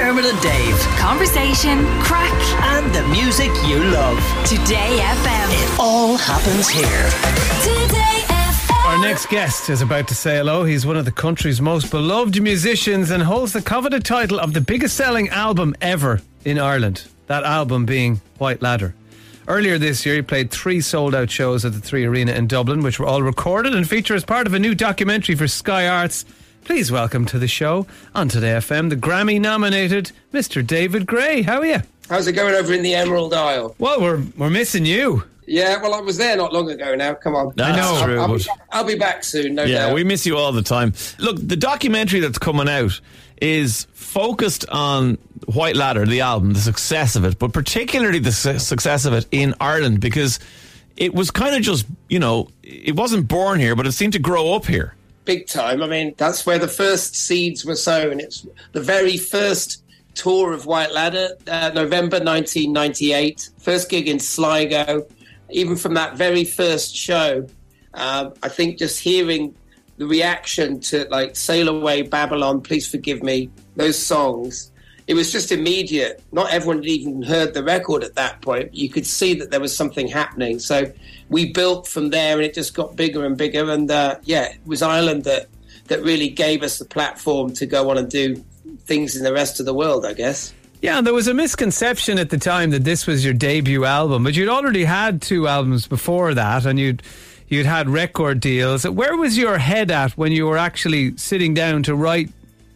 Dermot and Dave. Conversation, crack, And the music you love. Today FM. It all happens here. Today FM. Our next guest is about to say hello. He's one of the country's most beloved musicians and holds the coveted title of the biggest selling album ever in Ireland. That album being White Ladder. Earlier this year, he played three sold out shows at the Three Arena in Dublin, which were all recorded and feature as part of a new documentary for Sky Arts. Please welcome to the show on Today FM the Grammy nominated Mr. David Gray. How are you? How's it going over in the Emerald Isle? Well, we're, we're missing you. Yeah, well, I was there not long ago now. Come on. That's know. true. I'll, but- be, I'll be back soon, no doubt. yeah, doubt. we miss you all the time. Look, the documentary that's coming out is focused on White Ladder, the album, the success of it, but particularly the su- success of it in Ireland because it was kind of just, you know, it wasn't born here, but it seemed to grow up here. Big time. I mean, that's where the first seeds were sown. It's the very first tour of White Ladder, uh, November 1998. First gig in Sligo. Even from that very first show, um, I think just hearing the reaction to like Sail Away Babylon, Please Forgive Me, those songs, it was just immediate. Not everyone had even heard the record at that point. You could see that there was something happening. So we built from there and it just got bigger and bigger. And uh, yeah, it was Ireland that, that really gave us the platform to go on and do things in the rest of the world, I guess. Yeah, and there was a misconception at the time that this was your debut album, but you'd already had two albums before that, and you'd you'd had record deals. Where was your head at when you were actually sitting down to write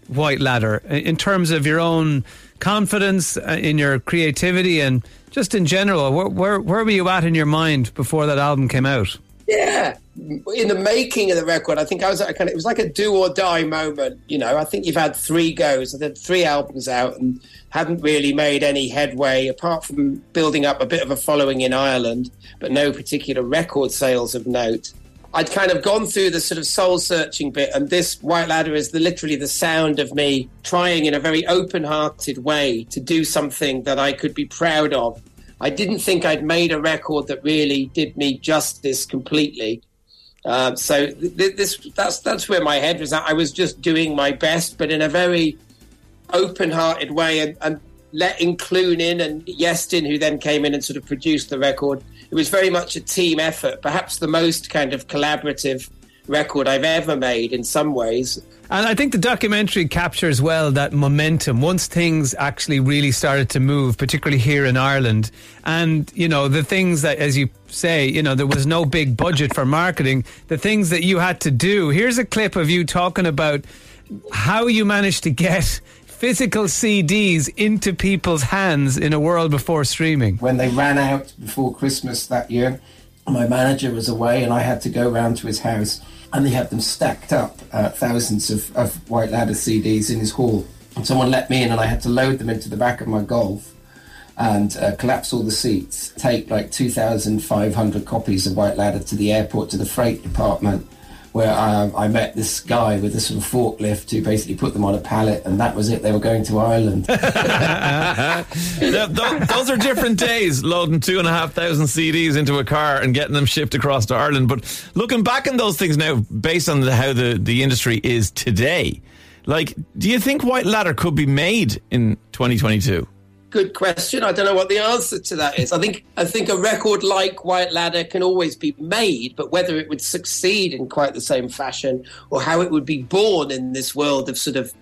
White Ladder in terms of your own confidence uh, in your creativity and just in general? Where, where where were you at in your mind before that album came out? Yeah, in the making of the record, I think I was a kind of it was like a do or die moment. You know, I think you've had three goes, I've had three albums out, and haven't really made any headway apart from building up a bit of a following in Ireland, but no particular record sales of note. I'd kind of gone through the sort of soul searching bit, and this White Ladder is the, literally the sound of me trying in a very open hearted way to do something that I could be proud of. I didn't think I'd made a record that really did me justice completely. Um, so th- th- this that's that's where my head was at. I was just doing my best, but in a very open-hearted way, and, and letting Clune in and Iestyn, who then came in and sort of produced the record. It was very much a team effort, perhaps the most kind of collaborative record I've ever made in some ways. And I think the documentary captures well that momentum once things actually really started to move, particularly here in Ireland. And, you know, the things that, as you say, you know, there was no big budget for marketing, the things that you had to do. Here's a clip of you talking about how you managed to get physical CDs into people's hands in a world before streaming. when they ran out before Christmas that year, my manager was away and I had to go round to his house and he had them stacked up, uh, thousands of, of White Ladder CDs in his hall. And someone let me in and I had to load them into the back of my Golf and uh, collapse all the seats, take like 2,500 copies of White Ladder to the airport, to the freight department, where I met this guy with a sort of forklift who basically put them on a pallet and that was it. They were going to Ireland. Th- th- those are different days, loading two and a half thousand CDs into a car and getting them shipped across to Ireland. But looking back on those things now, based on the, how the, the industry is today, like, do you think White Ladder could be made in 2022? Good question. I don't know what the answer to that is. I think I think a record like White Ladder can always be made, but whether it would succeed in quite the same fashion or how it would be born in this world of sort of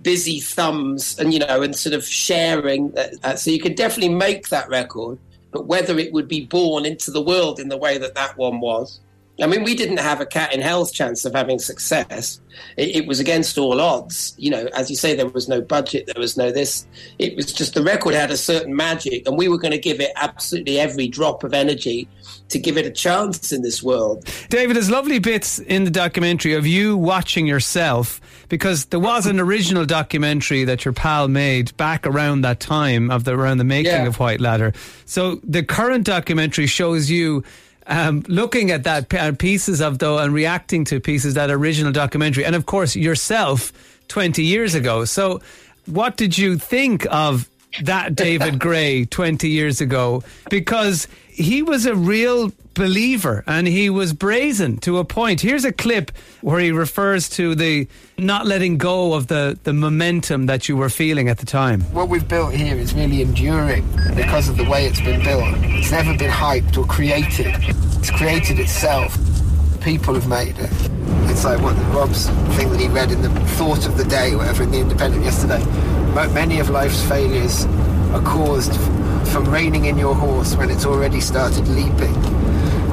busy thumbs and you know and sort of sharing. Uh, uh, so you could definitely make that record, but whether it would be born into the world in the way that that one was. I mean, we didn't have a cat in hell's chance of having success. It, it was against all odds. You know, as you say, there was no budget, there was no this. It was just the record had a certain magic, and we were going to give it absolutely every drop of energy to give it a chance in this world. David, there's lovely bits in the documentary of you watching yourself because there was an original documentary that your pal made back around that time of the around the making Yeah. of White Ladder. So the current documentary shows you um, looking at that pieces of though and reacting to pieces that original documentary, and of course yourself twenty years ago. So, what did you think of that David Gray 20 years ago because he was a real believer and he was brazen to a point. Here's a clip where he refers to the not letting go of the, the momentum that you were feeling at the time. What we've built here is really enduring because of the way it's been built. It's never been hyped or created. It's created itself. People have made it. It's like what Rob's thing that he read in the Thought of the Day, whatever, in the Independent yesterday. Mo- Many of life's failures are caused from reining in your horse when it's already started leaping.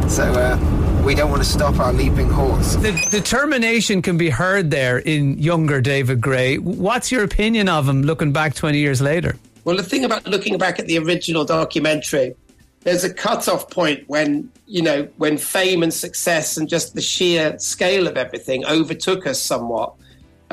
So uh, we don't want to stop our leaping horse. The determination can be heard there in younger David Gray. What's your opinion of him looking back 20 years later? Well, the thing about looking back at the original documentary, there's a cut-off point when you know when fame and success and just the sheer scale of everything overtook us somewhat,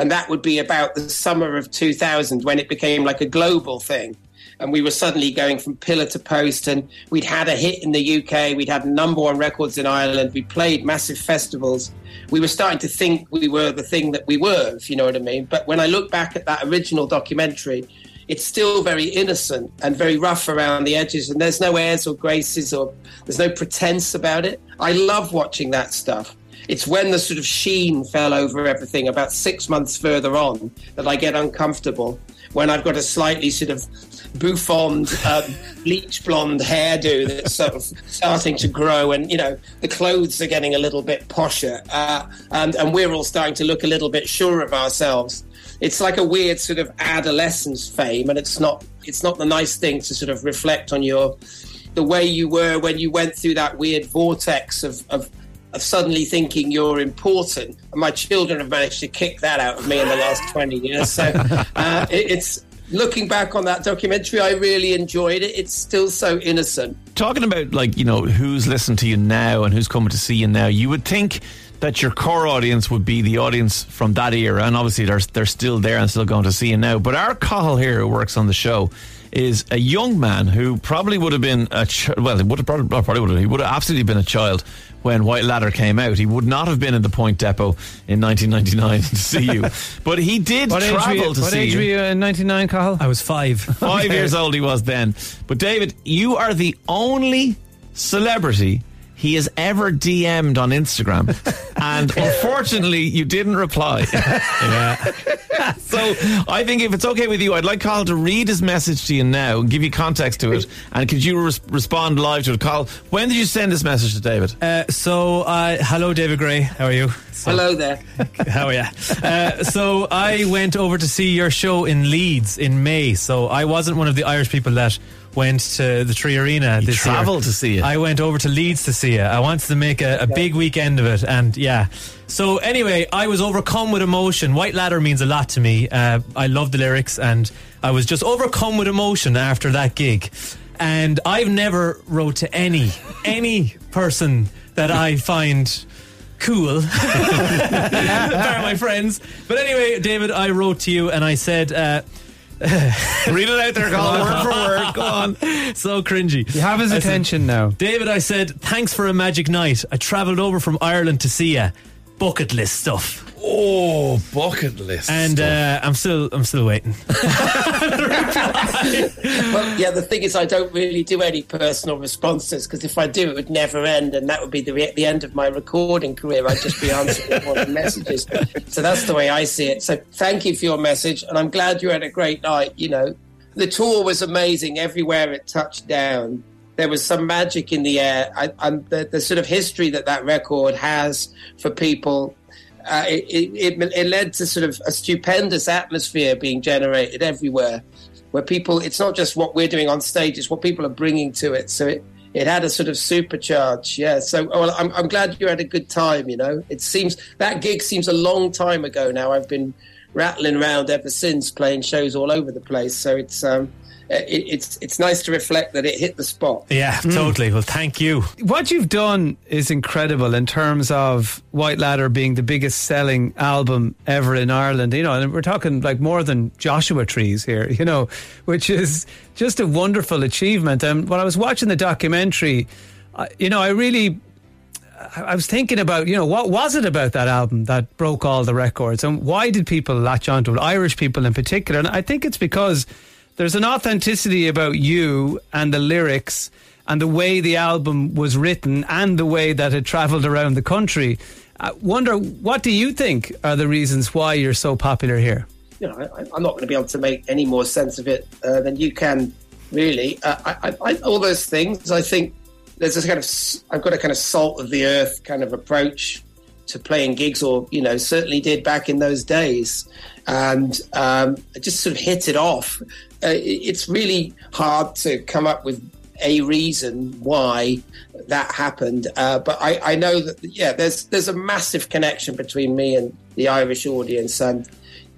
and that would be about the summer of 2000 when it became like a global thing, and we were suddenly going from pillar to post, and we'd had a hit in the UK, we'd had number one records in Ireland, we played massive festivals, we were starting to think we were the thing that we were, if you know what I mean. But when I look back at that original documentary it's still very innocent and very rough around the edges, and there's no airs or graces or there's no pretense about it. I love watching that stuff. It's when the sort of sheen fell over everything about six months further on that I get uncomfortable. When I've got a slightly sort of bouffant, um, bleach blonde hairdo that's sort of starting to grow, and you know the clothes are getting a little bit posher, uh, and and we're all starting to look a little bit sure of ourselves it's like a weird sort of adolescence fame and it's not it's not the nice thing to sort of reflect on your the way you were when you went through that weird vortex of of, of suddenly thinking you're important. And my children have managed to kick that out of me in the last 20 years. So uh, it, it's looking back on that documentary i really enjoyed it. It's still so innocent. Talking about like you know who's listening to you now and who's coming to see you now, you would think that your core audience would be the audience from that era, and obviously they're they're still there and still going to see you now. But our Cahill here, who works on the show, is a young man who probably would have been a ch- well, he would have probably, probably would have he would have absolutely been a child when White Ladder came out. He would not have been in the Point Depot in 1999 to see you, but he did What age, travel were you, to what see age you. were you in 99, Cahill? I was five. Five years old he was then. But David, you are the only celebrity he has ever DM'd on Instagram. and unfortunately, you didn't reply. yeah. so I think if it's okay with you, I'd like Carl to read his message to you now and give you context to it. And could you res- respond live to it? Carl, when did you send this message to David? Uh, so, uh, hello, David Gray. How are you? So, hello there How are you? Uh, so, I went over to see your show in Leeds in May. So, I wasn't one of the Irish people that went to the Three Arena this year. travelled to see it. I went over to Leeds to see it. I wanted to make a, a big weekend of it, and yeah. So anyway, I was overcome with emotion. White Ladder means a lot to me. Uh, I love the lyrics, and I was just overcome with emotion after that gig. And I've never wrote to any any person that I find cool, bar my friends. But anyway, David, I wrote to you and I said. Uh, Read it out there, Carl, word for word. Go on. so cringy. You have his I said, attention now. David, I said, thanks for a magic night. I travelled over from Ireland to see you. Bucket list stuff. Oh, bucket list. And uh, I'm still I'm still waiting. well, yeah, the thing is, I don't really do any personal responses because if I do, it would never end, and that would be the, re- the end of my recording career. I'd just be answering all the messages. So that's the way I see it. So thank you for your message, and I'm glad you had a great night. You know, the tour was amazing everywhere it touched down. There was some magic in the air, I, and the, the sort of history that that record has for people uh, it, it, it, led to sort of a stupendous atmosphere being generated everywhere where people it's not just what we're doing on stage it's what people are bringing to it. So it it had a sort of supercharge yeah. So well, I'm, I'm glad you had a good time you know. It seems that gig seems a long time ago now. I've been rattling around ever since playing shows all over the place. So it's um Uh, it, it's it's nice to reflect that it hit the spot Yeah, hmm. totally. Well, thank you. What you've done is incredible in terms of White Ladder being the biggest selling album ever in Ireland. You know, and we're talking like more than Joshua Trees here, you know, which is just a wonderful achievement. And when I was watching the documentary, I, you know, I really. I I was thinking about, you know, what was it about that album that broke all the records and why did people latch onto it, Irish people in particular? And I think it's because there's an authenticity about you and the lyrics and the way the album was written and the way that it travelled around the country. I wonder, what do you think are the reasons why you're so popular here? you know, I, I'm not going to be able to make any more sense of it uh, than you can, really. Uh, I, I, all those things, I think there's this kind of, I've got a kind of salt of the earth kind of approach to playing gigs, or, you know, certainly did back in those days. And um, just sort of hit it off. Uh, it's really hard to come up with a reason why that happened. Uh, but I, I know that, yeah, there's there's a massive connection between me and the Irish audience. And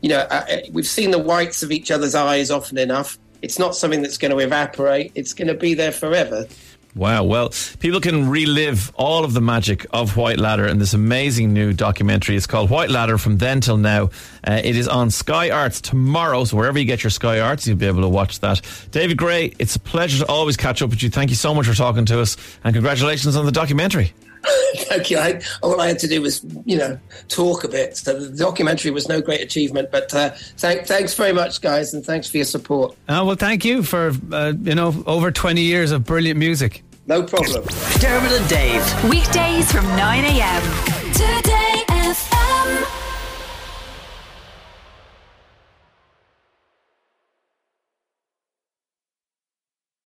you know, uh, uh, we've seen the whites of each other's eyes often enough. It's not something that's going to evaporate. It's going to be there forever. Wow. Well, people can relive all of the magic of White Ladder in this amazing new documentary. It's called White Ladder from then till now. Uh, it is on Sky Arts tomorrow. So wherever you get your Sky Arts, you'll be able to watch that. David Gray, it's a pleasure to always catch up with you. Thank you so much for talking to us and congratulations on the documentary. Thank you. I, all I had to do was, you know, talk a bit. So the documentary was no great achievement, but uh, thank, thanks very much, guys, and thanks for your support. Uh, well, thank you for, uh, you know, over 20 years of brilliant music. No problem. Dermot and Dave. Weekdays from 9 a.m. Today